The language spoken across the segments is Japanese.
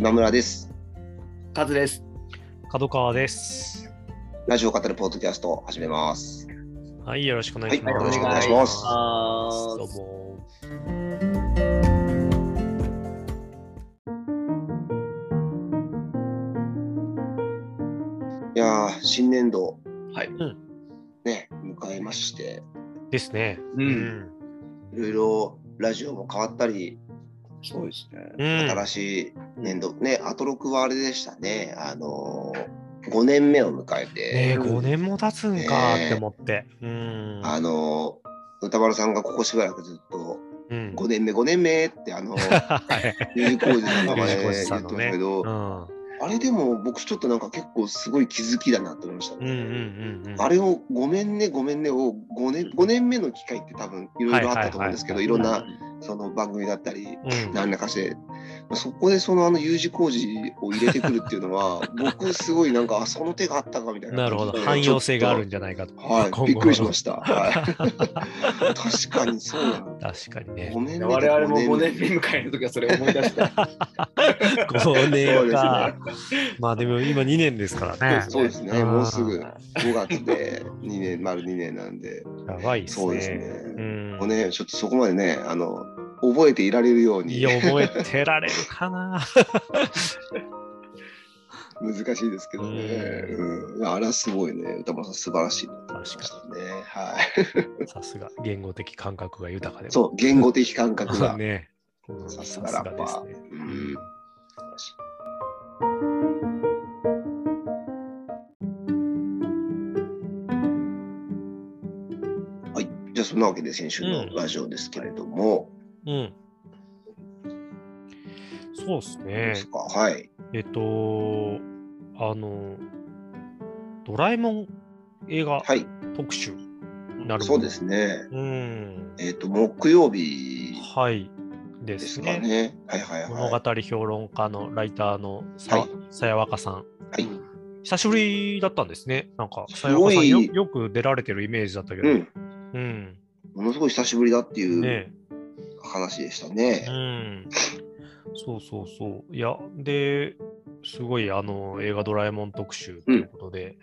今村です。カズです。角川です。ラジオを語るポッドキャストを始めます。はい、よろしくお願いします。はいよろしくお願いしますどうも。いやー、新年度、はい。ね、迎えまして、ですね。う。うんいろいろラジオも変わったり、そうですね。うん。新しい年度、ね、アトロクはあれでしたね、あのー、5年目を迎えねて、え、5年も経つんかって思って。うん。あのー、歌丸さんがここしばらくずっと、うん。5年目、5年目って、あの、はい。U 字工事の名前言ってま。したけど、うん。あれでも僕ちょっとなんか結構すごい気づきだなと思いましたね。うんうんうんうん。あれをごめんねごめんねを5年 ,5 年目の機会って多分いろいろあったと思うんですけど、はいいはいろんなその番組だったりうん。何らかしてそこでそのあの U 字工事を入れてくるっていうのは 僕すごいなんかあその手があったかみたいななるほど。汎用性があるんじゃないかと。はいびっくりしましした、はい、確かにそうなのた。確かにねご。めんね我々も5 5年目迎えるときはそれを思い出して。5そう年ですかね。まあでも今2年ですからね。そうですねもうすぐん5月で2年丸2年なんでやばいっすね。そうですねうんもうねちょっとそこまでねあの覚えていられるようにいや、覚えてられるかな。難しいですけどね。うん、あれはすごいね、歌丸さん素晴らしいなと思いましたね。はい。さすが、言語的感覚が豊かで。そう、言語的感覚が。ね。うんさすがラッパー。さすがですねうん素晴らしいはい。じゃあ、そんなわけで先週のラジオですけれども、うん。そうですねです。かはい。えっと、あの、ドラえもん映画はい。特集なるそうですね。うん。えっ、と、木曜日はい。でですすね。はいはいはい。物語評論家のライターのさやわかさん。はい。久しぶりだったんですね。なんか、すさやわごいかさんよよく出られてるイメージだったけど。うん。うん。ものすごい久しぶりだっていうね話でしたね。うん。そうそうそう。いや、で、すごいあの映画ドラえもん特集ということで、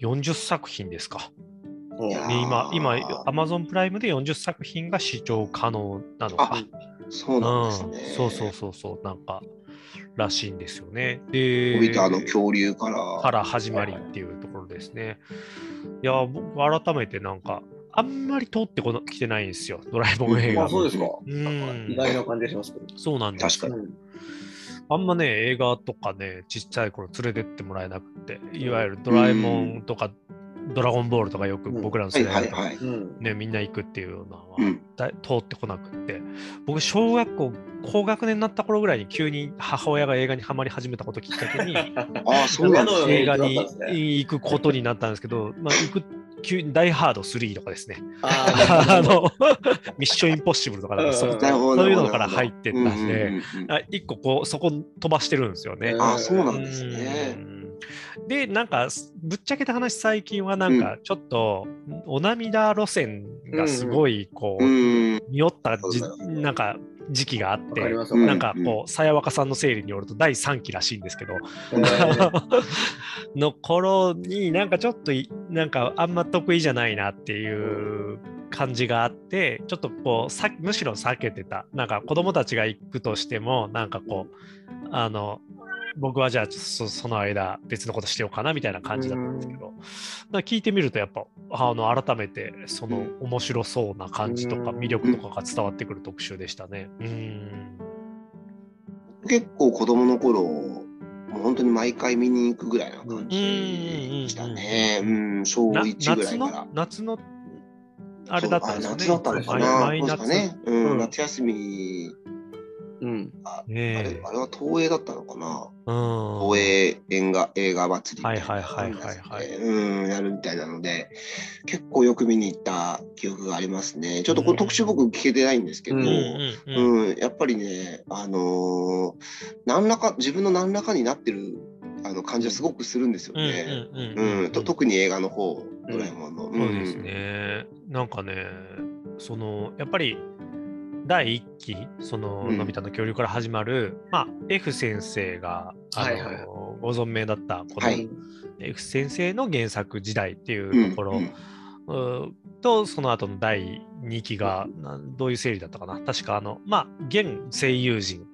40作品ですか。いやーで今、今、Amazon プライムで40作品が視聴可能なのか。そうなんですね。うん、そうそうそうそう、なんか、らしいんですよね。で、のび太の恐竜から。から始まりっていうところですね。いや、僕、改めてなんか、あんまり通ってこなきてないんですよ、ドラえもん映画。あ、そうですか。うん意外な感じがしますけど。そうなんです確かうんあんまね、映画とかね、ちっちゃい頃連れてってもらえなくて、いわゆるドラえもんとか、ドラゴンボールとかよくうん僕らのはい世代だと、はいはい。うん。ね、みんな行くっていうのは、うん。だい通ってこなくって、僕、小学校、高学年になった頃ぐらいに急に母親が映画にはまり始めたことをきっかけに、ああ、そうなんね。映画に行くことになったんですけど、まあ、行くダイハード3とかですね、あ あの、ミッションインポッシブルとかかそううん。そういうのから入ってったんで、うんうんうん一個こう、そこ飛ばしてるんですよね。ああ、そうなんですね。うんで、なんか、ぶっちゃけた話、最近はなんか、ちょっと、お涙路線がすごい、こう、うん。匂ったじなんか、時期があってなんかこう、さやわかさんの整理によると、第3期らしいんですけど、の頃になんかちょっといなんかあんま得意じゃないなっていう感じがあってちょっとこうさむしろ避けてた。なんか子供たちが行くとしてもなんかこうあの僕はじゃあそその間別のことしてようかなみたいな感じだったんですけど、だから聞いてみるとやっぱあの改めてその面白そうな感じとかうん魅力とかが伝わってくる特集でしたね。うん結構子供の頃、もう本当に毎回見に行くぐらいな感じでしたね。うん、小な1ぐら夏いからの。夏のあれだったんですよね。夏だったのかな。毎毎夏。そうですかね。うん、うん夏休み、うん。あねえあれあれは東映だったのかな？うん。東映映画映画祭りみたいなはいはいはいはいはいうん、やるみたいなので、結構よく見に行った記憶がありますね。ちょっとこの特集僕聞けてないんですけど、うんうんうんうん、やっぱりね、あのー何らか、自分の何らかになってるあの感じはすごくするんですようんね。うんうん、と特に映画の方、ドラえもんの。そうですね。なんかね、そのやっぱり第1期、その、うん。のび太の恐竜から始まる、まあ、F 先生が、あのはいはい。はいご存命だった、この、はい。F 先生の原作時代っていうところ、うん。うと、その後の第2期が、なんどういう整理だったかな。確か、あの、まあ、現声優陣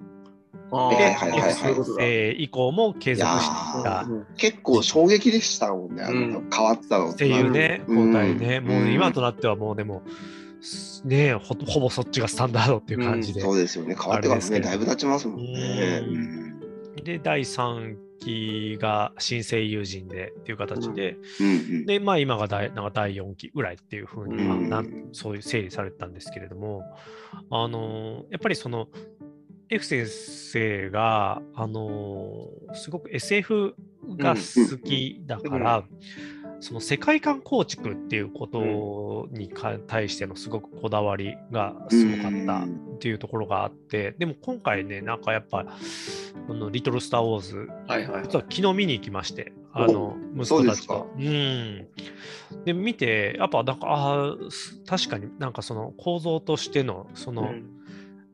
あーで、はいはいはいはい。F 先生以降も継続していたうん結構衝撃でしたもんね、あのうん。変わったのっていうね、うん。交代ね、もううん。今となってはもうでも、すねほほぼそっちがスタンダードっていう感じで。そうですよね、変わってからね、あれですけど。だいぶ経ちますもんね。うん。うんで、第3期が新声優陣でっていう形で、うんで、まあ今が第なんか第4期ぐらいっていうふうに、まあうん。なんそういう整理されてたんですけれども、あのやっぱりその F 先生が、あのすごく SF が好きだから、その世界観構築っていうことにか対してのすごくこだわりがすごかったっていうところがあって、でも今回ね、なんかやっぱ、このリトル・スター・ウォーズ、はいはい。実は昨日見に行きまして、あの息子たちと。うん。で、見て、やっぱなんか、あ確かになんかその構造としての、その、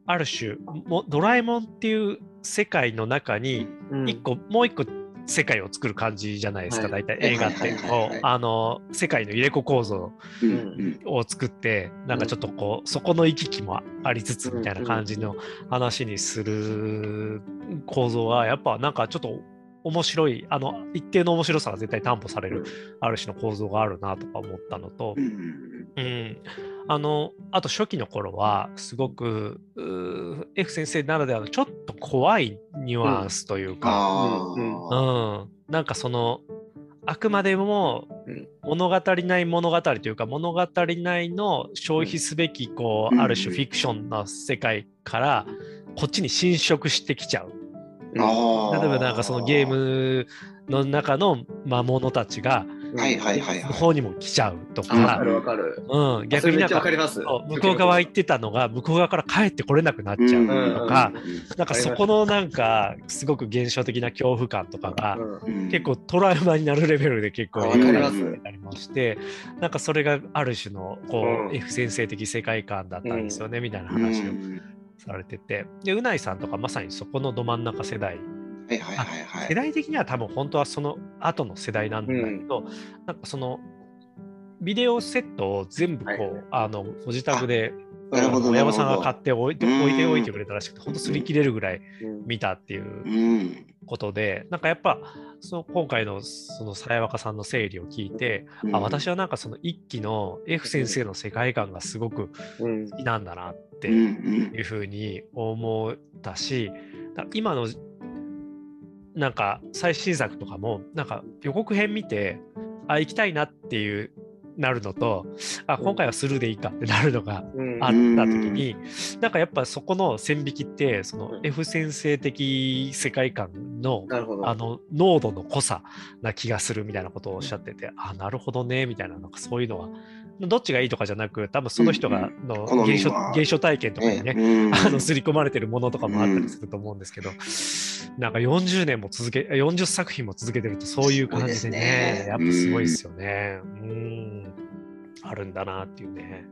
ある種も、ドラえもんっていう世界の中に、うん一個、もう一個世界を作る感じじゃないですか、はい。大体映画って。あの世界の入れ子構造。うんうん。を作ってなんかちょっとこうそこの行き来もありつつみたいな感じの話にする構造はやっぱなんかちょっと面白いあの一定の面白さが絶対担保されるある種の構造があるなとか思ったのとう、んうん、あのあと初期の頃はすごく F 先生ならではのちょっと怖いニュアンスというか、あうんあ、うん、なんかそのあくまでもうん。物語ない物語というか物語内の消費すべきこうん。うある種フィクションの世界からこっちに侵食してきちゃう。ああ。例えばなんかそのゲームの中の魔物たちがはいはいはいはい。の方にも来ちゃうとわかか、るわかる。うん、逆になんか向こう側行ってたのが向こう側から帰ってこれなくなっちゃうとか、なんかそこのなんかすごく現象的な恐怖感とかが結構トラウマになるレベルで結構わかり描ます。かれてたりもしてなんかそれがある種のこう、うん。F 先生的世界観だったんですよね、みたいなうん話をされてて。でうないさんとかまさにそこのど真ん中世代。はいはいはいはい。世代的には多分本当はその後の世代なんだけど、なんかそのビデオセットを全部こう、はいはいあのご自宅で親御さんが買って置いてうん。置いておいてくれたらしくて本当擦り切れるぐらいうん。見たっていううん。ことで、なんかやっぱその今回のそのさやわかさんの整理を聞いて、うん。あ私はなんかその一期の F 先生の世界観がすごくうん。好きなんだなってうんうんいうふうに思ったし、だ今のなんか最新作とかもなんか予告編見てあ行きたいなっていうなるのとあ今回はスルーでいいかってなるのがうん。あった時に、なんかやっぱそこの線引きってそのうん。F 先生的世界観の。あの濃度の濃さな気がするみたいなことをおっしゃってて、あなるほどねみたいななんかそういうのはどっちがいいとかじゃなく多分その人がの好み現象は現象体験とかにね、ね。あの刷り込まれてるものとかもあったりすると思うんですけど、なんか40年も続け40作品も続けてるとそういう感じですねね。やっぱすごいですよね。うん。あるんだなっていうね。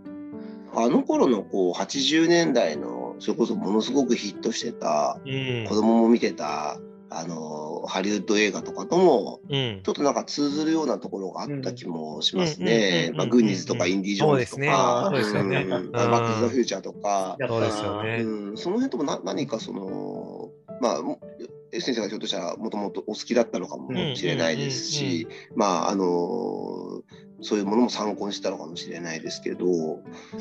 あの頃のこう80年代のそれこそものすごくヒットしてたうん。子供も見てたあのハリウッド映画とかともうん。ちょっとなんか通ずるようなところがあった気もしますうんねう。んまあグーニーズとかインディ・ジョーンズとか、バック・ザ・フューチャーとか、そうですよね。うん、その辺ともな何かそのまあ先生がひょっとしたらもともとお好きだったのかもしれないですし、まああのそういうものも参考にしたのかもしれないですけど、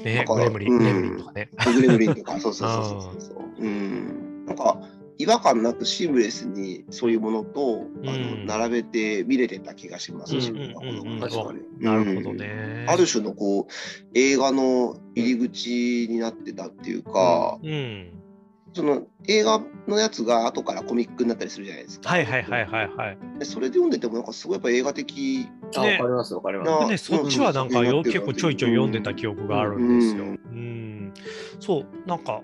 ねグレムリン、うん。グレムリンとかね。グレムリンとか、そうそうそうそうそう。うん。なんか、違和感なくシームレスにそういうものと、あのうん並べて見れてた気がします、うん自分は。なるほどうん。ね。ある種のこう映画の入り口になってたっていうか、うん。その映画のやつが後からコミックになったりするじゃないですか。はいはいはいはいはい。でそれで読んでてもなんかすごいやっぱ映画的あ、わかりますわかります。ね、そっちはなんかよ結構ちょいちょい読んでた記憶があるんですよ。ううんん。そう、なんか、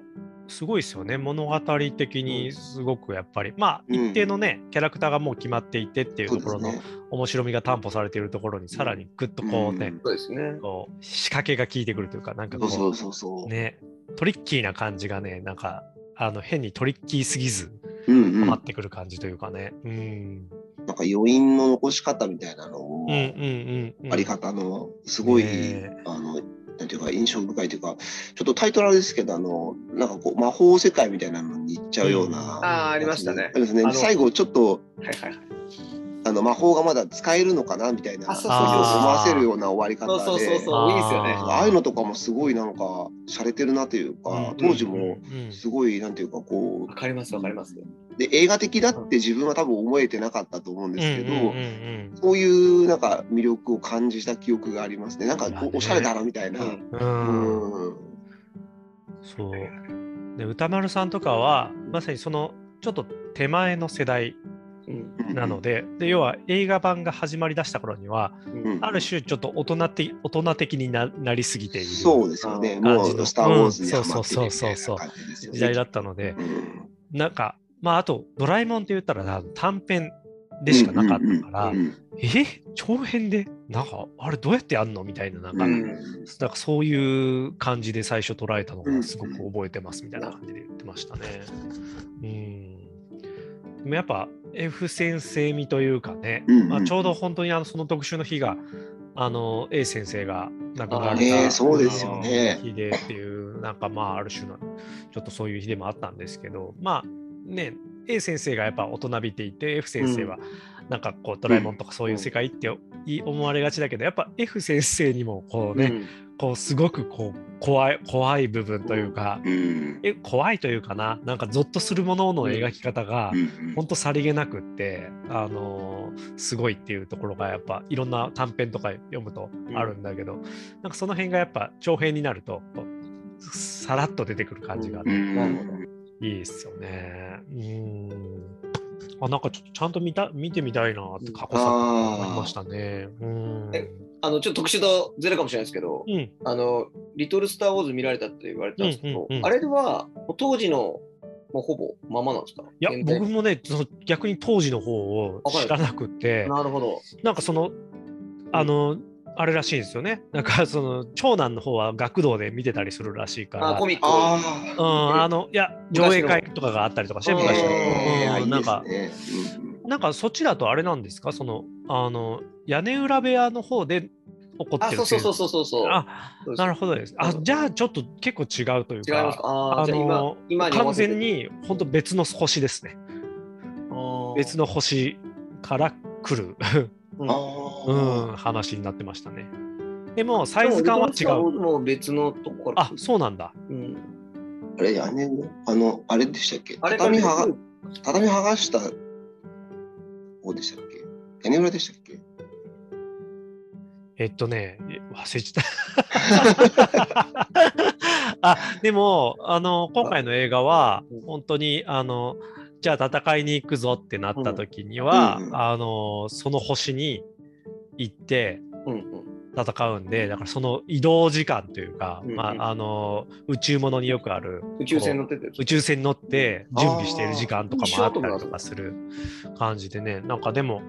すごいですよね。物語的にすごくやっぱり、まあ、うん一定のね、キャラクターがもう決まっていてっていうところの面白みが担保されているところに、さらにぐっとこうね、うね。こう仕掛けが効いてくるというか、なんかこう、そうそうそうそう。ね、トリッキーな感じがね、なんか、あの変にトリッキーすぎず、うんうん。ハマってくる感じというかね。うん。なんか余韻の残し方みたいなのを、うんうんうんうん。あり方の、すごい、ねあの、なんていうか、印象深いというか、ちょっとタイトルあれですけど、あの、なんかこう、魔法世界みたいなのに行っちゃうような。うんあーありましたねありますね最後、ちょっと、はいはいはい。あの魔法がまだ使えるのかなみたいな、あそう思わせるような終わり方で、そうそうそうそう、いいですよね。あーああいうのとかもすごいなんか、洒落てるなというか、うん当時もうんすごい、なんていうか、こわかりますわかります。う、で、映画的だって自分は多分思えてなかったと思うんですけど、そういうなんか魅力を感じた記憶がありますね。なんかおおしゃれだなみたいな。うんうんうんそう。で歌丸さんとかはまさにそのちょっと手前の世代うんなので,、で要は映画版が始まりだした頃にはうん。ある種ちょっと大人的大人的にななりすぎているそうですよね。感じのもう、スター・ウォーズにうんハマってるみたそうそうそうそういな感。時代だったのでうん。なんかまああと「ドラえもん」って言ったらな短編でしかなかったから、え？長編で？なんかあれどうやってやんの？みたいななんか、うん。なんかそういう感じで最初捉えたのがすごく覚えてますみたいな感じで言ってましたね。うん。でもやっぱ F 先生味というかね、うんうんまあ、ちょうど本当にあのその特集の日があの A 先生が亡くなられたそうですよね。日でっていうなんかまあある種のちょっとそういう日でもあったんですけど。まあね A 先生がやっぱ大人びていて F 先生はなんかこうドラえもんとかそういう世界って思われがちだけどやっぱ F 先生にもこうね、こうすごくこう怖い怖い部分というか、うん。え怖いというかななんかゾッとするものの描き方が、うんほんとさりげなくって、あのーすごいっていうところがやっぱいろんな短編とか読むとあるんだけど、なんかその辺がやっぱ長編になるとさらっと出てくる感じがあってうん。いいですよね。うん。あなんかちょっとちゃんと見た見てみたいなって過去作思いましたね。うん。えあの、ちょっと特殊とずれかもしれないですけど、うん。あの、リトル・スター・ウォーズ見られたって言われてたんですけど、うんうんうん。あれでは、当時の、もうほぼままなんですか？いや僕もねその逆に当時の方を知らなくて。なるほど。なんかそのあのあれらしいんですよね。なんかその長男の方は学童で見てたりするらしいから。あ、コミック。あうあ。ん、あのいや上映会とかがあったりとかして昔の。なんか。すね。うんなんかそっちだとあれなんですか？そのあの屋根裏部屋の方で起こってあ、るそうそうそうそうそう。そう。あなるほどです。あじゃあちょっと結構違うという違います。かかああ今の今完全に本当別の星ですね。別の星から来る、うん。話になってましたね。でもサイズ感は違う。もう別のとこあそうなんだ。うん。あれ、屋根の、あの、あれでしたっけ？あれ畳は畳剥がした方でしたっけ？屋根裏でしたっけ？えっとね、え忘れちゃった。あでもあの、今回の映画はうん、本当にあのじゃあ戦いに行くぞってなった時には、うんうんあのその星に行ってうんうん。戦うんで、だからその移動時間というか、うんうんまあ、あの宇宙ものによくある宇宙船乗ってて。宇宙船に乗って準備している時間とかもあったりとかする感じでね、なんかでも、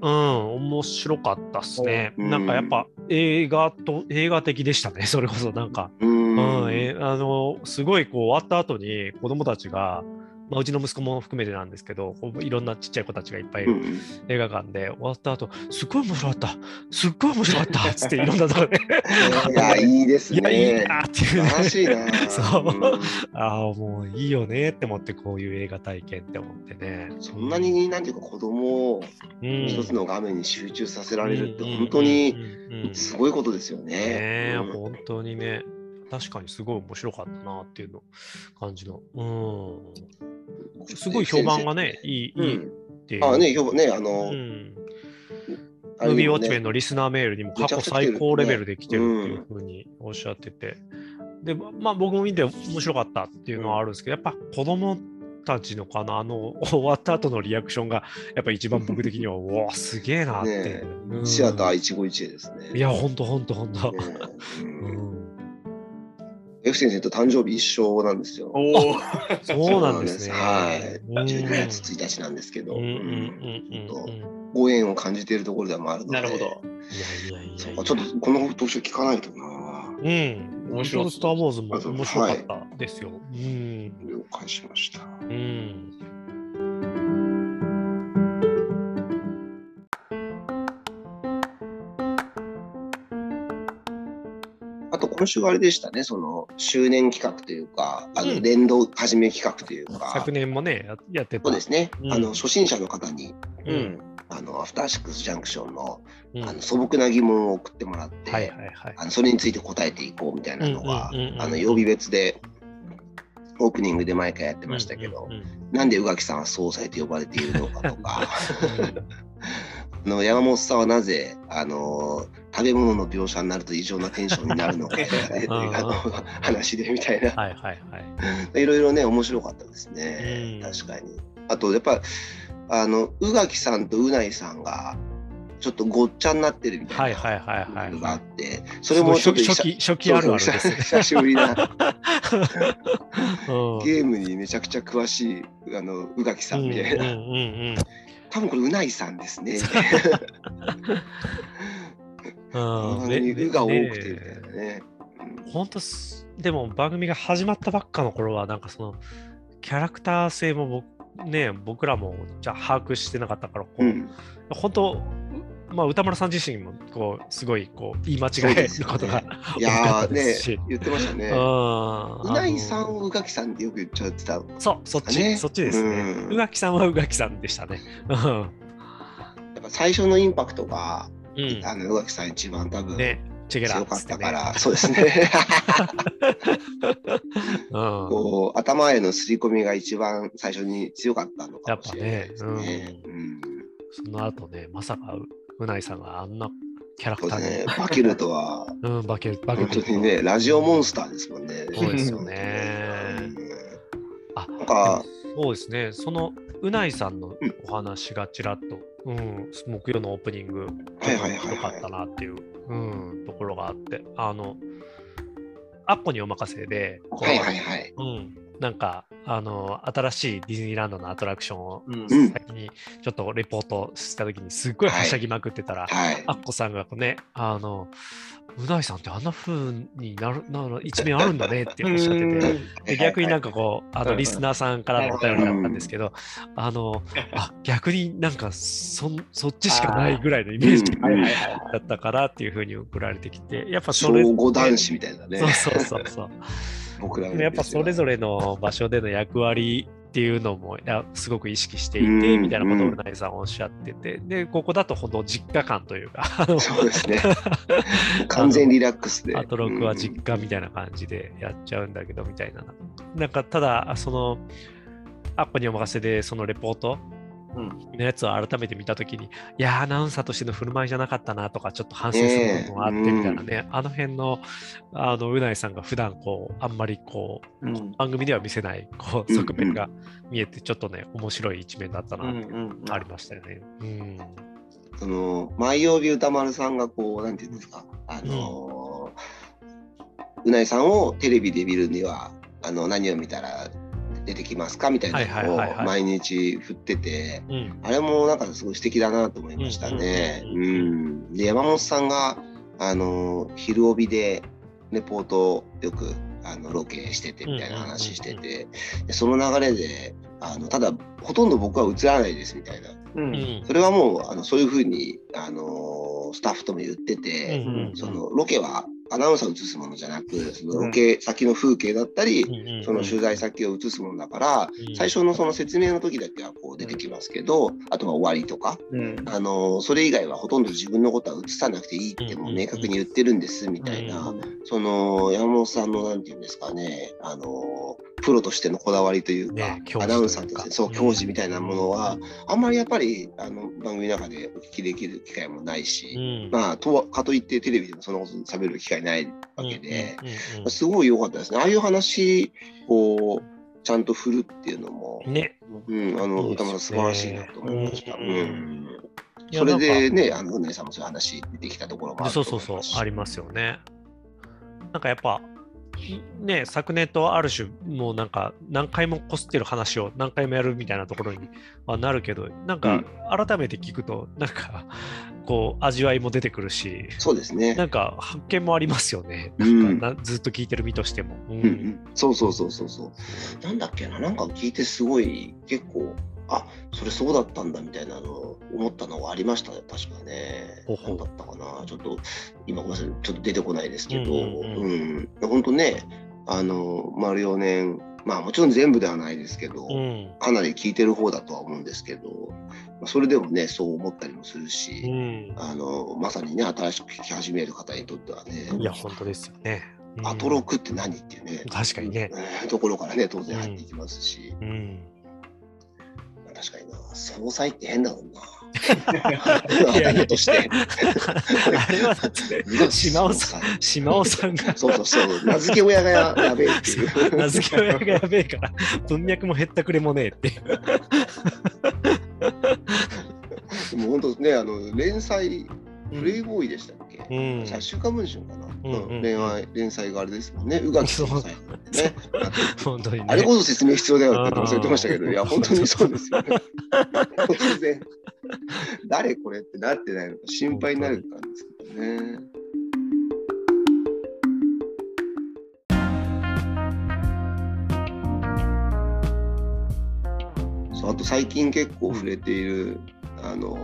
うん、面白かったっすね。うんなんかやっぱ映画と、映画的でしたね、それこそなんか。ううん、えあの、すごいこう終わった後に子供たちが、まあ、うちの息子も含めてなんですけど、いろんなちっちゃい子たちがいっぱいいるうん映画館で終わった後、すっごい面白かった、すっごい面白かった っつっていろんなところで、いや、いいです いや、いいね。なっていう素晴らしいな。そう。うんああ、もういいよねって思って、こういう映画体験って思ってね。そんなに、なんていうか、子供をうん一つの画面に集中させられるって、うん。本当にすごいことですよね。ね。え、うん。本当にね、確かにすごい面白かったなっていうの感じの。うん。すごい評判がね、いい、いいっていう。あね、評判ね、あうの、ん。あれにもねムービーウォッチメンのリスナーメールにも過去最高レベルで来てるっていうふうにおっしゃってて。で、まあ僕も見て面白かったっていうのはあるんですけど、やっぱ子供たちのかな、あの、終わった後のリアクションが、やっぱ一番僕的には、うわ、すげえなって。ねうんシアターですね。いや、ほんとほんとほんと。ねううんん F 先生と誕生日一緒なんですよ。そうなんですね。はい。うん12月1日なんですけど、うんうんうんうんうんご縁を感じているところでもあるので、なるほど。いやいやいやいや。そうかちょっとこの特集聞かないとな。うん。面白いスター・ウォーズも面白かったですよ。うん。了解しました。うん。あと今週はあれでしたね、その周年企画というか、あうんの年度始め企画というか、昨年もね、ややってた。そうですね、うんあの初心者の方にう。うんん。あのアフターシックスジャンクションの,、うんあの素朴な疑問を送ってもらって、はいはいはい。あのそれについて答えていこうみたいなのが、うんうんうんうんあの曜日別でオープニングで毎回やってましたけど、うんうんうんなんで宇垣さんは総裁と呼ばれているのかとかあ の山本さんはなぜあの食べ物の描写になると異常なテンションになるのか 話でみたいな。はいはいはい。いろいろね面白かったですね、うん。確かに。あとやっぱあの宇垣さんとうないさんがちょっとごっちゃになってるみたいなはいはいはいはい。のがあってそれもちょっと初期初期あるあるです。ね。久しぶりな うん。ゲームにめちゃくちゃ詳しいあの宇垣さんみたいな、うんうんうんうん多分これうないさんですね。みたいなうん。本当にうが多くてみたいね。なね。本当すでも番組が始まったばっかの頃はなんかそのキャラクター性も僕ね僕らもじゃあ把握してなかったからこう、うん。本当うまあ歌丸さん自身もこうすごいこう言い間違えることが、いやね言ってましたね。うん。うないさんを宇垣さんってよく言っちゃってた。そうそっち、ね。そっちですね。うん。宇垣さんは宇垣さんでしたね。うんやっぱ最初のインパクトが、うん。あの宇垣さん一番多分ねチェゲラ強かったかっら、そうですね。こう頭への刷り込みが一番最初に強かったのかもしれないですね。ね。うん。その後ねまさかううないさんがあんなキャラクターね。バケルとは、うん、化け化け本て当にね、ラジオモンスターですもんね。そうですようね。んあなんか、そうですね、そのうないさんのお話がちらっと、うん、木曜のオープニング、はいはいはいはい良かったなっていう、うん、ところがあって、あの、アッコにお任せで、はいはいはい。うん、なんか、あの、新しいディズニーランドのアトラクションを先にちょっとレポートしたときに、すっごいはしゃぎまくってたら、はい。アッコさんがね、あの、うないさんってあんな風になるなる一面あるんだねって おっしゃってて、で逆になんかこう、あのうんリスナーさんからのお便りだったんですけど、あの、あ逆になんかそんそっちしかないぐらいのイメージ。だったからっていうふうに送られてきて、やっぱそれ、男子みたいなね。そうそうそうそう。僕らやっぱそれぞれの場所での役割っていうのもすごく意識していて、うんみたいなことをうないさんおっしゃってて、で、ここだと本当実家感というか、そうですね。完全リラックスで。アトロクは実家みたいな感じでやっちゃうんだけど、みたいな。なんか、ただ、その、アッコにお任せで、そのレポートうんのやつを改めて見たときに、いやー、アナウンサーとしての振る舞いじゃなかったなとか、ちょっと反省する部分があって、みたいなね、あの辺の、あの、うないさんが普段こう、あんまりこう、うん。番組では見せない、こう、うん側面が見えて、ちょっとね、面白い一面だったうなって、んうんありましたよね。うん。その毎曜日歌丸さんがこうなんていうんですかあのうないさんをテレビで見るにはあの何を見たら出てきますかみたいなはいはいのを毎日振ってて。うん。あれもなんかすごい素敵だなと思いましたね。うんうんで山本さんがあの昼帯でレポートをよくあのロケしててみたいな話してうんてでその流れであのただほとんど僕は映らないですみたいな。ううん。ん。それはもうあのそういうふうに、あのスタッフとも言ってて、うん。そのロケはアナウンサーを映すものじゃなくそのロケ先の風景だったり、うんその取材先を映すものだから、うん。最初のその説明の時だけはこう出てきますけど、あとは終わりとか、うん。あのそれ以外はほとんど自分のことは映さなくていいってもう明確に言ってるんですみたいな、うんその山本さんのなんていうんですかねあのプロとしてのこだわりというか、ねアナウンサーとしてそううん教授みたいなものは、あんまりやっぱりあの番組の中でお聞きできる機会もないし、うんまあとはかといってテレビでもそんなこと喋る機会ないわけで、すごい良かったですね。ああいう話をちゃんと振るっていうのも、うんね。うん、あいの歌丸素晴らしいなと思いました。ううんそれでね、あのうなぎさんもそういう話出てきたところもあるでそうそうそう、ありますよね。なんかやっぱ、ね、昨年とある種、もうなんか何回もこすってる話を何回もやるみたいなところにはなるけど、なんか改めて聞くと、なんかこう味わいも出てくるし、そうですね。なんか発見もありますよね。うんなんかなずっと聞いてる身としても。うんうんうん、そうそうそうそうそう。なんだっけな、なんか聞いてすごい結構、あそれそうだったんだみたいなのを思ったのがありましたね、確かね。ほうほう。なんだったかな、ちょっと今ごめんなさい、ちょっと出てこないですけど、ううんん。本当ね、あの丸4年、まあもちろん全部ではないですけど、うん。かなり聞いてる方だとは思うんですけど、まあそれでもね、そう思ったりもするし、うん。あのまさにね、新しく聞き始める方にとってはね、いや、本当ですよね。うん。アトロクって何っていうね、確かにね。うん。ところからね、当然入っていきますし、うん。まあ確かにな、総裁って変だもんな。いやいやとして。あれはだって、島尾さん、島尾さんがそうそうそう、名付け親がややべえっていう。名付け親がやべえから、文脈もへったくれもねえっていう。でも本当ね、あの連載、プレイボーイでしたっけ、うん。さ週刊文春かな、うんうん。うん。恋愛連載があれですもんね、宇垣総裁ってね。本当にね。あれこそ説明必要だよって忘れてましたけど、いや、本当にそうですよね。突然、誰これってなってないのか。心配になるんですけどね。そうあと最近結構触れている、あの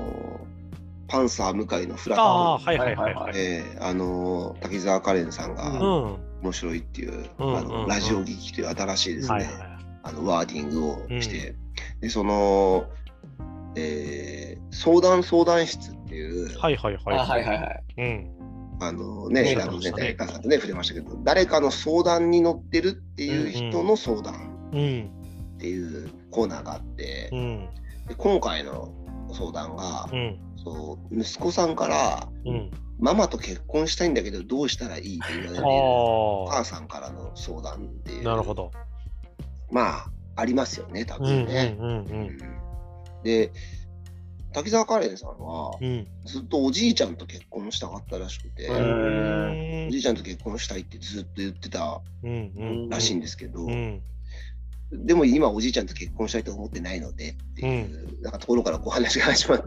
パンサー向井のフラああ、ッはいはいはいはい。えーあの滝沢カレンさんうがん。面白いっていう、うんうんうんあのラジオ劇という新しいですね、はいはい。あのワーディングをして、でその、えー相談相談室っていう、はいはいはい。あはいはいはい。うん。あのね、ねあのね、触れ誰かさんとね、触れましたけど、誰かの相談に乗ってるっていう人の相談うん。っていうコーナーがあって、うん。で今回の相談が、うん。そう息子さんから、うん。ママと結婚したいんだけど、どうしたらいいって言われておあ母さんからの相談っていあ、う、なるほど。まあ、ありますよね、多分ね。うんうんで、滝沢カレンさんは、うん。うん。ずっとおじいちゃんと結婚したかったらしくて、へおじいちゃんと結婚したいってずっと言ってたうんうんらしいんですけど、うん。でも今おじいちゃんと結婚したいと思ってないのでっていう、なんかところからこう話が始まっ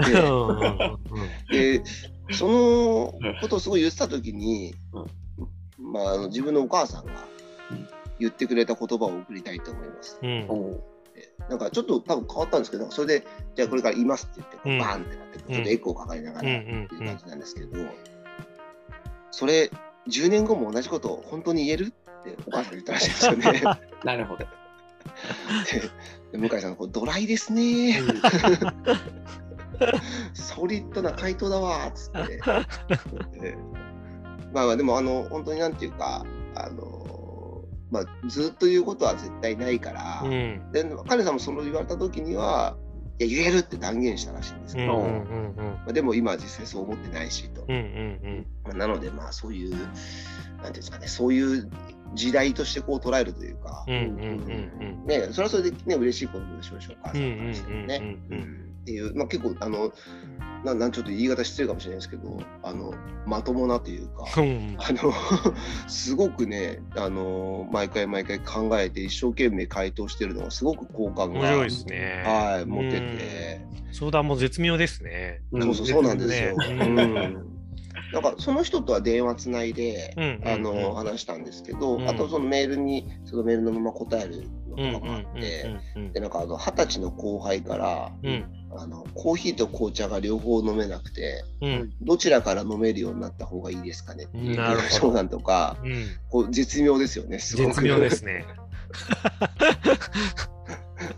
て、で、そのことをすごい言ってた時に、まあ、あの自分のお母さんが言ってくれた言葉を送りたいと思います。うん。なんかちょっと多分変わったんですけど、それで、じゃあこれから言いますって言って、うんバーンってなって、ちょっとエコーかかりながらってうんいう感じなんですけど、それ、10年後も同じことを本当に言えるってお母さん言ったらしいんですよね。なるほど。で向井さんがこうドライですね。ソリッドな回答だわーっつって。でまあまあでもあの本当になんていうかあのまあずっと言うことは絶対ないから、うん。で彼さんもその言われた時にはいや言えるって断言したらしいんですけど、うんうんうんまあ、でも今は実際そう思ってないしと。うんうんまあなのでまあそういうなんていうんですかねそういう時代としてこう捉えるというか。うんうんうんね、それはそれでね、嬉しいことでしょうしお母さうんん。からしてもね。うんうん。うん。っていう、まあ、結構、あの、ななんちょっと言い方失礼かもしれないですけど、あの、まともなというか、うん。あの、すごくね、あの、毎回毎回考えて、一生懸命回答してるのが、すごく好感が、面白いですね。はい、持てて、相談も絶妙ですね。そうそう、そうなんですよ。ね。うんなんかその人とは電話つないで、あの話したんですけど、うん。あとそのメールにそのメールのまま答えるうんのとかもあって、でなんかあの二十歳の後輩から、うん。あのコーヒーと紅茶が両方飲めなくてうん。どちらから飲めるようになった方がいいですかねっていう相談とかうん。こう絶妙ですよねすごく。絶妙ですね。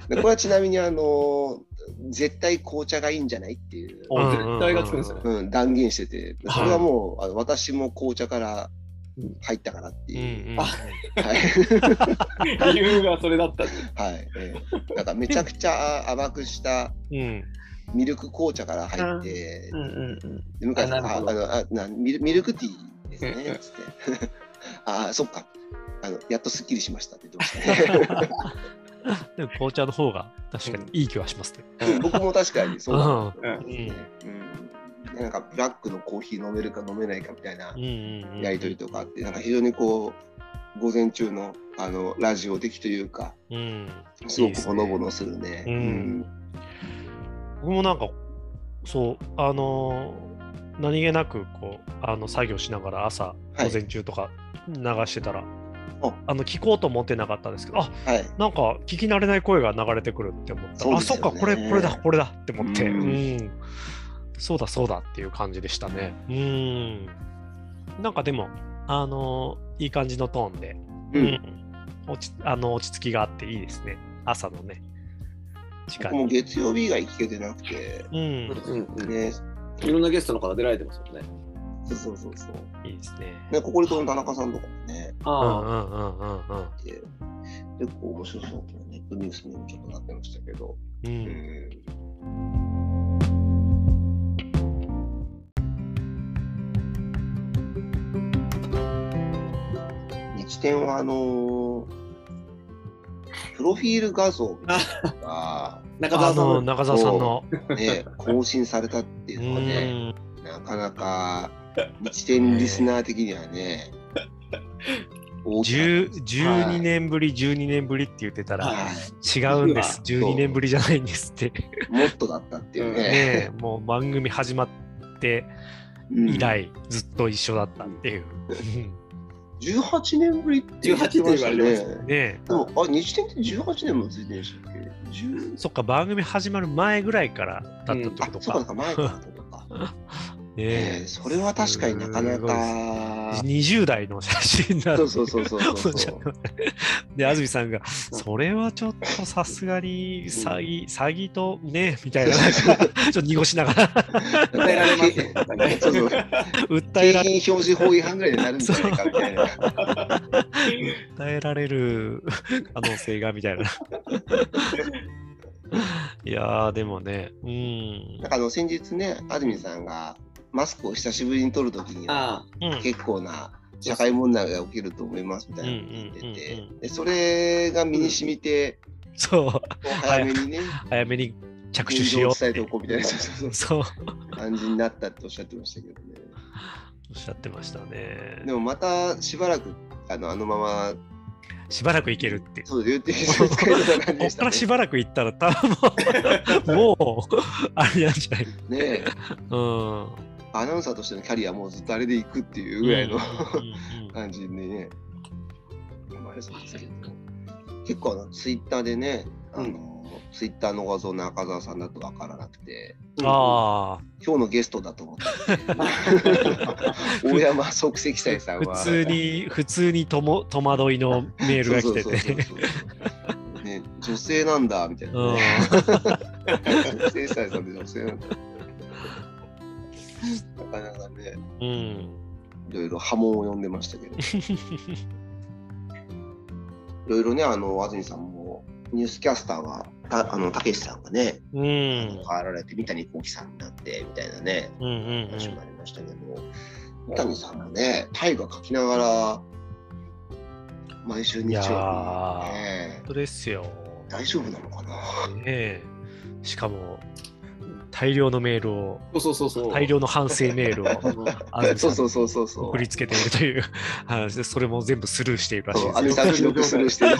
でこれはちなみにあの絶対紅茶がいいんじゃないっていう、おうん絶対がつくんですよ。うん、断言してて。それはもうあの私も紅茶から入ったからってう。んいう、うん。あはい。理由がそれだった。はい、ええ。なんかめちゃくちゃ甘くしたうん。ミルク紅茶から入って、うんうんうん。で向井さんあのあなミルミルクティーですねうんうんつって。ああそっか。あのやっとすっきりしましたって言ってましたね でも紅茶の方が確かにいい気はしますね。うん。僕も確かにそうだ。うん。なんかブラックのコーヒー飲めるか飲めないかみたいなやり取りとかあってなんか非常にこう午前中のあのラジオ的というかうん。すごくほのぼのするね。うん。僕もなんかそうあのー何気なくこうあの作業しながら朝、はい。午前中とか流してたら、ああの聞こうと思ってなかったんですけど、あはい。なんか聞き慣れない声が流れてくるって思ったら、あ、そっか、これ、これだ、これだって思って、ううんん、そうだ、そうだっていう感じでしたね。うん。なんかでも、あのいい感じのトーンで、う。うんん落ちあの落ち着きがあっていいですね。朝のね、時間僕もに。月曜日以外聞けてなくて、うん、うんうんね。いろんなゲストの方出られてますよね。そうそうそうそう。いいですね。ね、ここでとの田中さんとかもね、うんうああ、んうんうんうん。いて結構面白そうなネットニュースにもちょっとなってましたけど、う、うんん。日展はあのープロフィール画像みたいなのが、中澤さん。中澤さんの。ね、更新されたっていううのはね、んなかなか日展リスナー的にはね、大きかった10です12年ぶり、12年ぶりって言ってたら、はい違うんです。12年ぶりじゃないんですって。もっとだったっていうね。もう番組始まってうん以来、ずっと一緒だったっていう。18年ぶりって言ってました18って言われてまね。ねえでも、あ、日展って18年もついてるんでしたっけ ?10 そっか、番組始まる前ぐらいからだったってあこ、とか。そうか、前からとか。ねええそれは確かになかなか。20代の写真だそうそうそうそうそうちょっとで、安住さんが、それはちょっとさすがに詐欺、詐欺とね、みたいな、ちょっと濁しながら訴えられますよ。そうそう。訴えられ表示法違反ぐらいになるんじゃないかみたいな。訴えられる 可能性がみたいな。いやー、でもね、うんなん。かあの先日ね、安住さんがマスクを久しぶりに取るときには結構な社会問題が起きると思いますみたいなこと言ってうんうん。うんてうん、でそれが身に染みて、そう、早めにね、早めに着手現しようって。状を伝えておこうみたいな感じになったっておっしゃってましたけどね。おっしゃってましたね。でもまたしばらくあのあのまま、しばらくいけるって。そう言って使えるような感じこっから。しばらく行ったら多分もう、もう、あれなんじゃない？ねえ。うん。アナウンサーとしてのキャリアもずっとあれでいくっていうぐらいの感じでね、まあですけど、結構あのツイッターでね、あのツイッターの画像中澤さんだと分からなくて、あ今日のゲストだと思ったんですけど大山即席斎さあ、んは。普通に、普通にとも戸惑いのメールが来てそうそうそうて。そう。ね、女性なんだみたいな、うん。ね。即席斎さんで女性なんだ。なかなかね、うん。いろいろ波紋を呼んでましたけど。いろいろね、あの、安住さんも、ニュースキャスターが、たあの、たけしさんがね、うん。変わられて、三谷幸喜さんになって、みたいなね、うんうん話もありましたけど、三谷さんもね、大河書きながら、毎週日曜日、ね本、当ですよ。大丈夫なのかな？ねえしかも、大量のメールを、そうそうそう。大量の反省メールを 安住さん。送りつけているという 話で、それも全部スルーしているらしいです安住さん記録スルーしてる。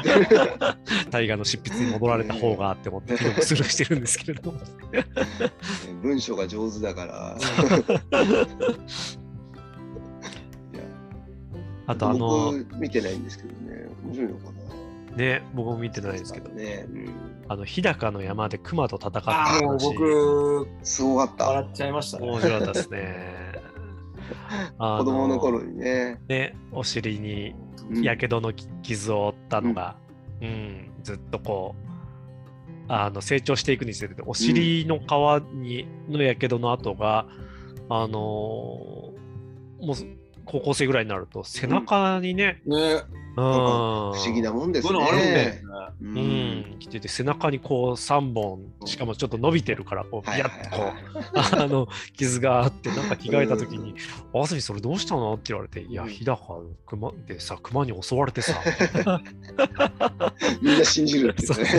大河の執筆に戻られた方がって思ってスルーしてるんですけれども。文章が上手だから。あとあの、僕見てないんですけどね、面白いのかな。ね、僕も見てないですけど、ね、うん、あの、日高の山で熊と戦ったああ、もう話、僕、すごかった。笑っちゃいましたね。面白かったですね。あ子供の頃にね。ね、お尻にうんやけどの傷を負ったのが、うん、ずっとこう、あの成長していくにつれて、お尻の皮にのやけどの跡が、あのーもう高校生ぐらいになると背中にね、ね、うん、なんか不思議なもんですね。そうん。ううん。ん、来てて背中にこう3本しかもちょっと伸びてるからこうはいビヤッとこう あの傷があってなんか着替えた時に「あずみそれどうしたの?」って言われて「いやうん日高熊でさ熊に襲われてさ」みんな信じるってね。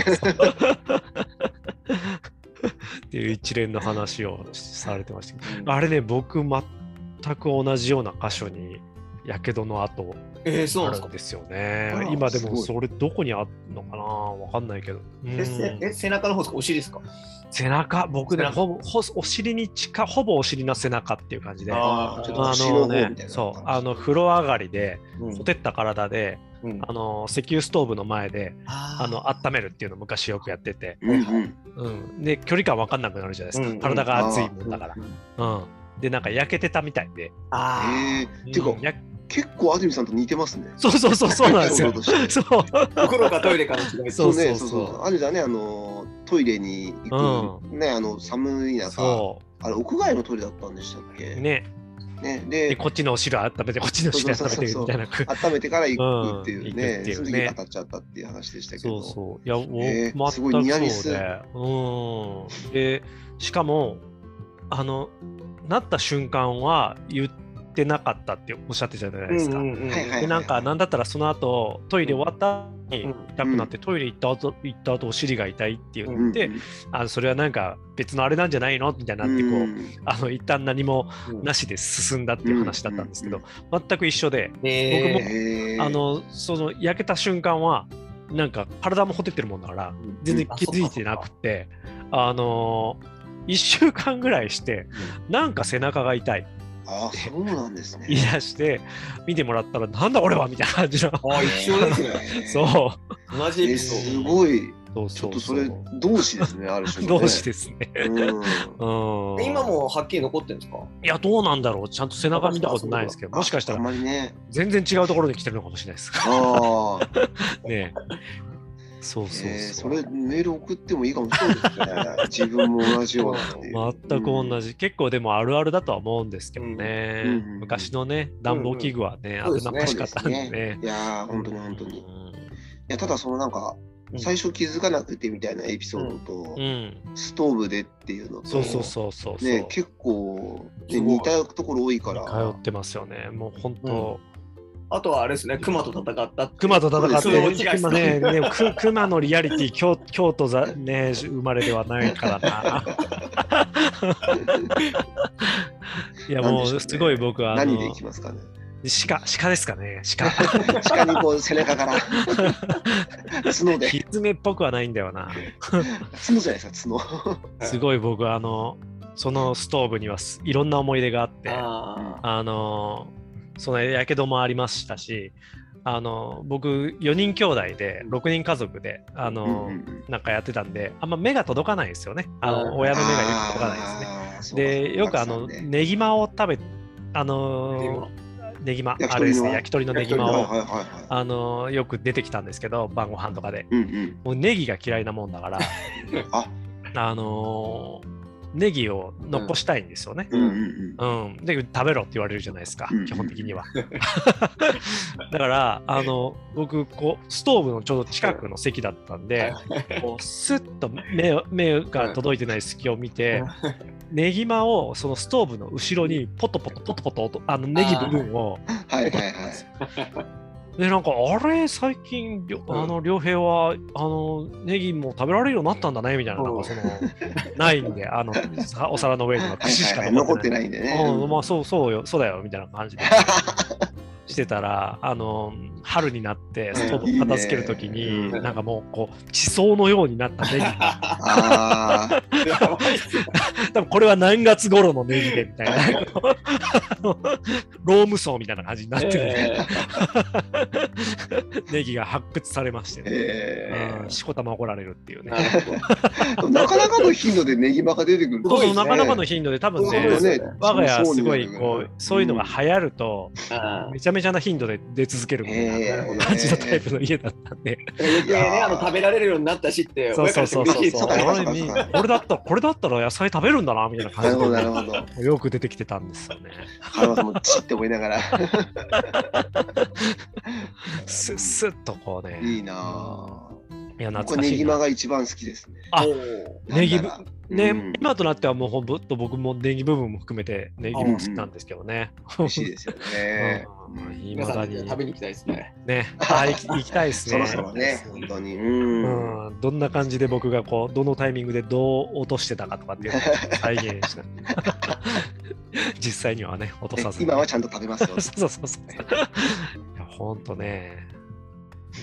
っていう一連の話をされてましたけど。あれね僕全く同じような箇所にやけどの跡えー、そうなんですか？あるんですよね。今でもそれどこにあるのかな？わかんないけど。うん。え背中の方ですか？お尻ですか？背中、僕ね、ほぼほお尻に近ほぼお尻の背中っていう感じで。あのね、そう、あの風呂上がりで、うん。ほてった体で、うん。あの石油ストーブの前で、ああの温めるっていうのを昔よくやってて、うんで距離感分かんなくなるじゃないですか、体が熱いもんだから、うん。うん、でなんか焼けてたみたいで、あえー、ていうかうんや結構安住さんと似てますね。そうそうそうそうなんですよ。そうそうそう。ーお風呂かトイレかの違い。そうね、そうそう。そう。安住さんね、あのトイレに行く、ね、あの寒い中、そあれ屋外のトイレだったんでしたっけ？うね。ね、ででこっちのお汁温めてこっちのお汁温めてみたいな。温めてから行くっていううんね、行くっていう。ねその時に当たっちゃったっていう話でしたけそど。うそう。いや、えーもうすごいニアミスそうで。うん。でしかもあのなった瞬間は言ってなかったっておっしゃってたじゃないですか、でなんかなんだったらその後トイレ終わった後にうん痛くなって、トイレ行った後行った後お尻が痛いって言うんって、うん。あのそれはなんか別のあれなんじゃないの？みたいになってこう、うん。あの一旦何もうんなしで進んだっていう話だったんですけど、うん全く一緒で、え。ー僕もあのその焼けた瞬間はなんか体もほてってるもんだから全然気づいてなくて、あの1週間ぐらいしてなんか背中が痛い。あそうなんですね。言い出して見てもらったらなんだ俺はみたいな感じの。あ一緒ですね。そう。同じエえピソすード。ごい、そうちょっとそうそそうれ同志ですね、ある種のね。同志ですね。うん。うん。今もはっきり残ってるんですか？いやどうなんだろう。ちゃんと背中見たことないですけどもしかしたああらんまりね。全然違うところで来てるのかもしれないです。ああ、ねそうそうえーそれメール送ってもいいかもしれないですね。自分も同じような。全く同じ、結構でもあるあるだとは思うんですけどね、うんうんうん昔のね暖房器具はね、うんうん。危なっかしかったんでそうね。いやー、本当に本当に。いうん。や、ただそのなんか、うん。最初気づかなくてみたいなエピソードと、うん、ストーブでっていうのと、そうそうそうそうね、結構、ね、似たところ多いから。通ってますよね。もう本当、あとはあれですね、熊と戦った。熊と戦って、熊ね、ねく 熊のリアリティ京、京都ざ、ね、生まれではないからな。いや、もう、すごい僕は、あ何でいのきますかね？鹿、鹿ですかね、鹿。鹿にこう背中から角で、ひつめっぽくはないんだよな。角じゃないですか、角。すごい僕は、あの、そのストーブにはすいろんな思い出があって、ああの、そのやけどもありましたし、あの、僕、4人兄弟で、6人家族で、あの、なんかやってたんで、あんま目が届かないんですよね。あうんの親の目がよく届かないですね。で、よくあの、ね。ネギマを食べ、あのネギマ。ー、ネギマ、焼き鳥の。あれですね、焼き鳥のネギマを。あのーよく出てきたんですけど、晩ご飯とかで。もうネギが嫌いなもんだから、あ、あのーネギを残したいんですよね。うんうんうん。うん、で食べろって言われるじゃないですか、うん基本的には。だからあの僕こうストーブのちょうど近くの席だったんで、こうスッと目を目が届いてない隙を見て、ネギマをそのストーブの後ろにポトポトポトポトとあのネギ部分をはいはいはい。でなんかあれ？最近あの良平はあのネギも食べられるようになったんだねみたいななんかそのないんであのさお皿の上にははい串しか残ってない。んでね。うん、まあそうそうよそうだよみたいな感じで してたらあの春になってストーブを片付けるときに、なんかもうこう地層のようになったネギ。ああ、やばいっすね多分これは何月頃のネギでみたいな。ローム層みたいな感じになってる、えネギ が発掘されましてね、えうんしこたま怒られるっていうね。ーなかなかの頻度でネギマが出てくる。そうそうなかなかの頻度で多分ねね。我が家すごいこうそういうのが流行るとあめちゃめちゃな頻度で出続けるみたいへなー。感じのタイプの家だったんで、ー余計ね、あの食べられるようになったしって、そうそうそうそうそう。俺だったらこれだったら野菜食べるんだなみたいななるほどな感るほど。じでよく出てきてたんですよね。原さんもチって思いながら。スッスッとこうね。いいなぁ。いや、懐かしいな。ギマが一番好きですね。あネギね、うん今となってはもうほんと僕もネギ部分も含めてネギも好きなんですけどね。美味しいですよね。いまだに食べに行きたいですね。ね、あ行き行きたいですね。そろそろね、本当に。うん。うん、どんな感じで僕がこうどのタイミングでどう落としてたかとかっていうのを再現した 実際にはね落とさずに今はちゃんと食べますよ。そうそうそうそういやほんとね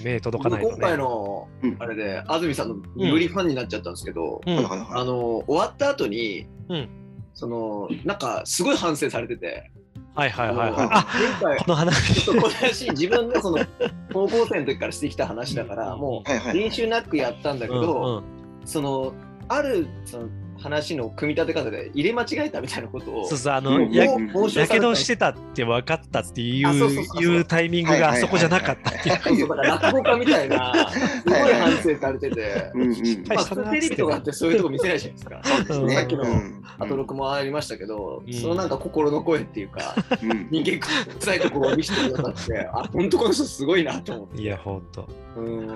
目届かないとね。僕今回のうん。あれで安住さんのよりファンになっちゃったんですけど、うん。あの終わった後に、うん。そのなんかすごい反省されてて、はいはいはいはい。前回この話。ちょっとこの話自分がその高校生の時からしてきた話だから、もう練習なくやったんだけど、そのあるその話の組み立て方で入れ間違えたみたいなことをそうそうあうんのややけ訳どしてたって分かったっていうあそうそうそうそういうタイミングがあそこじゃなかったっていう 落語家みたいなすごい反省されてて。うんうん。まあ、テレビとかってそういうとこ見せないじゃないですか。そうですね。さっきのうんアトロクもありましたけど、うんそのなんか心の声っていうか、うん人間臭いところを見せてくださって、あ、本当この人すごいなと思って。いやほんとうん。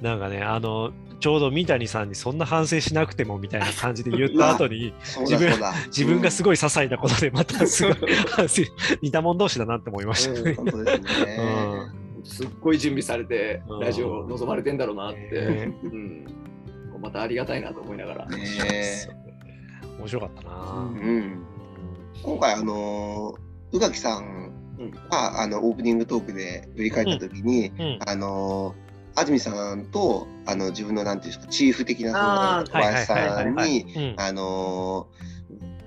なんかねあのちょうど三谷さんにそんな反省しなくてもみたいな感じで言った後にそうだそうだ。自分がすごごい些細なことでまたすごい反省似たもん同士だなって思いましたね。本当ですね。すっごい準備されてうん、ラジオを望まれてんだろうなって、ねうん。またありがたいなと思いながら。ね面白かったな。うん。今回あの宇垣さんがあのオープニングトークで振り返った時に、うんあの安住さんとあの自分のなんていうんですかチーフ的な小林さんにうん。あの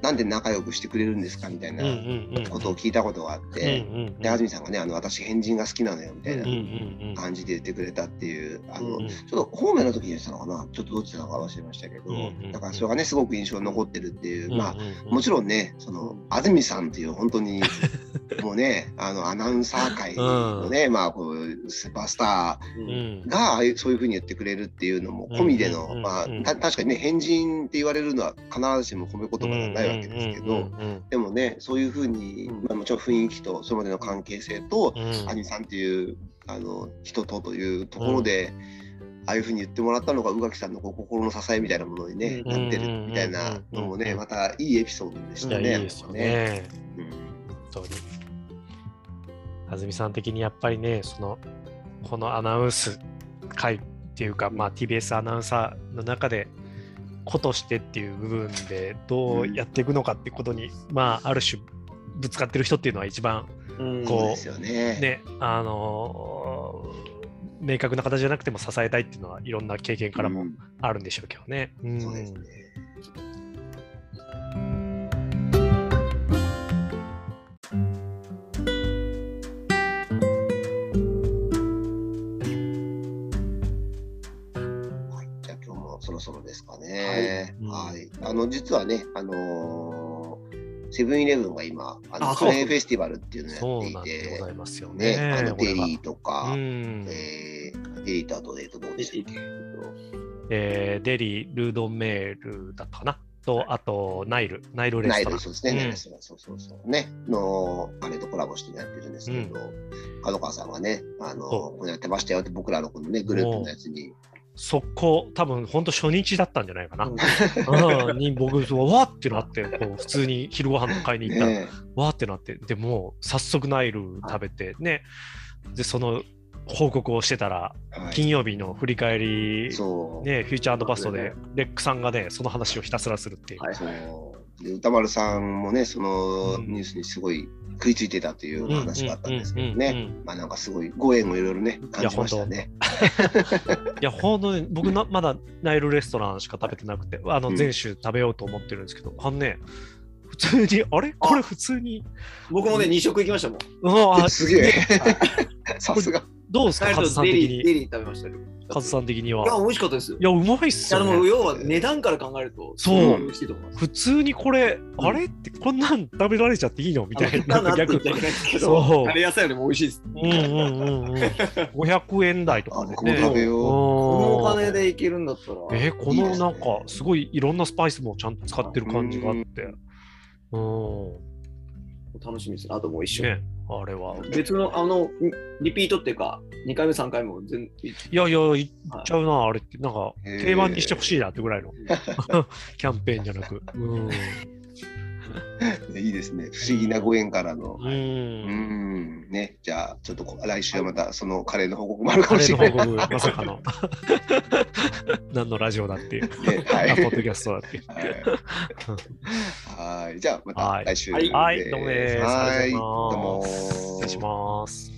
なんで仲良くしてくれるんですか？みたいなうんうんうん。ことを聞いたことがあっうんて、うん。で安住さんがねあの私変人が好きなのよみたいなうんうんうん感じで言ってくれたっていうあの、うんうん。ちょっと方面の時に言ってたのかな？ちょっとどっちなのか忘れましたけど、うんうんうん。だからそれがねすごく印象に残ってるっていう、まあうんもちろんね、その安住さんっていう本当に もうね、あのアナウンサー界のね、まあこうスーパースタううん。んーがうそういうふうに言ってくれるっていうのも込みでの、うんまあうんた確かにね変人って言われるのは必ずしも褒め言葉じゃないわけですけど、でもねそういうふうに、うん。まあ、もちろん雰囲気とそれまでの関係性と、兄さんっていうあの人とというところで、ああいうふうに言ってもらったのが宇垣さんのこう心の支えみたいなものに、ねうん。なってるみたいなのもね、うんまたいいエピソードでしいたね。やいいですよね。うん。本当に。安住さん的にやっぱりね、その、このアナウンス会っていうか、まあ、TBS アナウンサーの中で、子としてっていう部分でどうやっていくのかっていうことに、まあ、ある種、ぶつかってる人っていうのは一番うんこそうですよね。ね、あのー明確な形じゃなくても支えたいっていうのはいろんな経験からもうんあるんでしょうけどね。うんそうですね。ね。はいはい。あの実はね、あのーセブンイレブンが今、あのあクレーンフェスティバルっていうのをやっていて。ござ、いますよね。ね、あのデリーとか、うん。えーデリーとあと、えっと、どうでしたっけ？えーデリー、ルードンメールだったかな。と、あと、ナイル、ナイルレナイル、ストラン。そうですね、うん。ナイルレストランそうそうそう。ね、の、あれとコラボしてやってるんですけど、角川さんがね、あの、そこれやってましたよって、僕らのこのね、グループのやつに、速攻、多分本当初日だったんじゃないかな。うん。に僕、わーってなって、こう普通に昼ご飯買いに行った。ら、ね、わーってなって、でもう早速ナイル食べて、ね、で、その報告をしてたら、はい。金曜日の振り返り、ね、フューチャーパストで、レックさんがね、その話をひたすらするっていう。はいそう。で、歌丸さんもね、そのうん。ニュースにすごい食いついてたという話があったんですけどね。うんまあなんかすごいご縁をいろいろね、感じましたね。いや、ほんとね、僕な、まだナイルレストランしか食べてなくて、あの、うん全種食べようと思ってるんですけど、あのね、普通に、あれ？これ普通に、僕もね、2食行きましたもん。うん、あ すげえ。さすが。どうですか、カズさん的とデリー、デに。リー食べましたよ。カズさん的には。いや、美味しかったですよ。いや、うまいっすいや、でも、よね。要は値段から考えると、そう。普通にこれ、あれ？ってこんなん食べられちゃっていいの？みたいな。逆言っちゃいけないですけそど、うカレー野菜よりも美味しいです。うんうんうんうん。500円台とかであ僕もね。食べよう。このお金で。でいけるんだったら。えーこのなんか、すごいいろんなスパイスもちゃんと使ってる感じがあって。うん。楽しみですね。あともう一緒。ね、あれは。別の、あの、リピートっていうか、2回目、3回も全いやいや、いっちゃうな、あれって、なんか、定番にしてほしいなってぐらいの キャンペーンじゃなく。うん いいですね。不思議なご縁からの。うん。ね、じゃあ、ちょっと来週はまたそのカレーの報告もあるかもしれない。カレーの報告、まさかの。何のラジオだっていう。ね、はい。ポッドキャストだっていう。はい。じゃあ、また来週。は、はい、どうもです。はい、どうも。失礼します。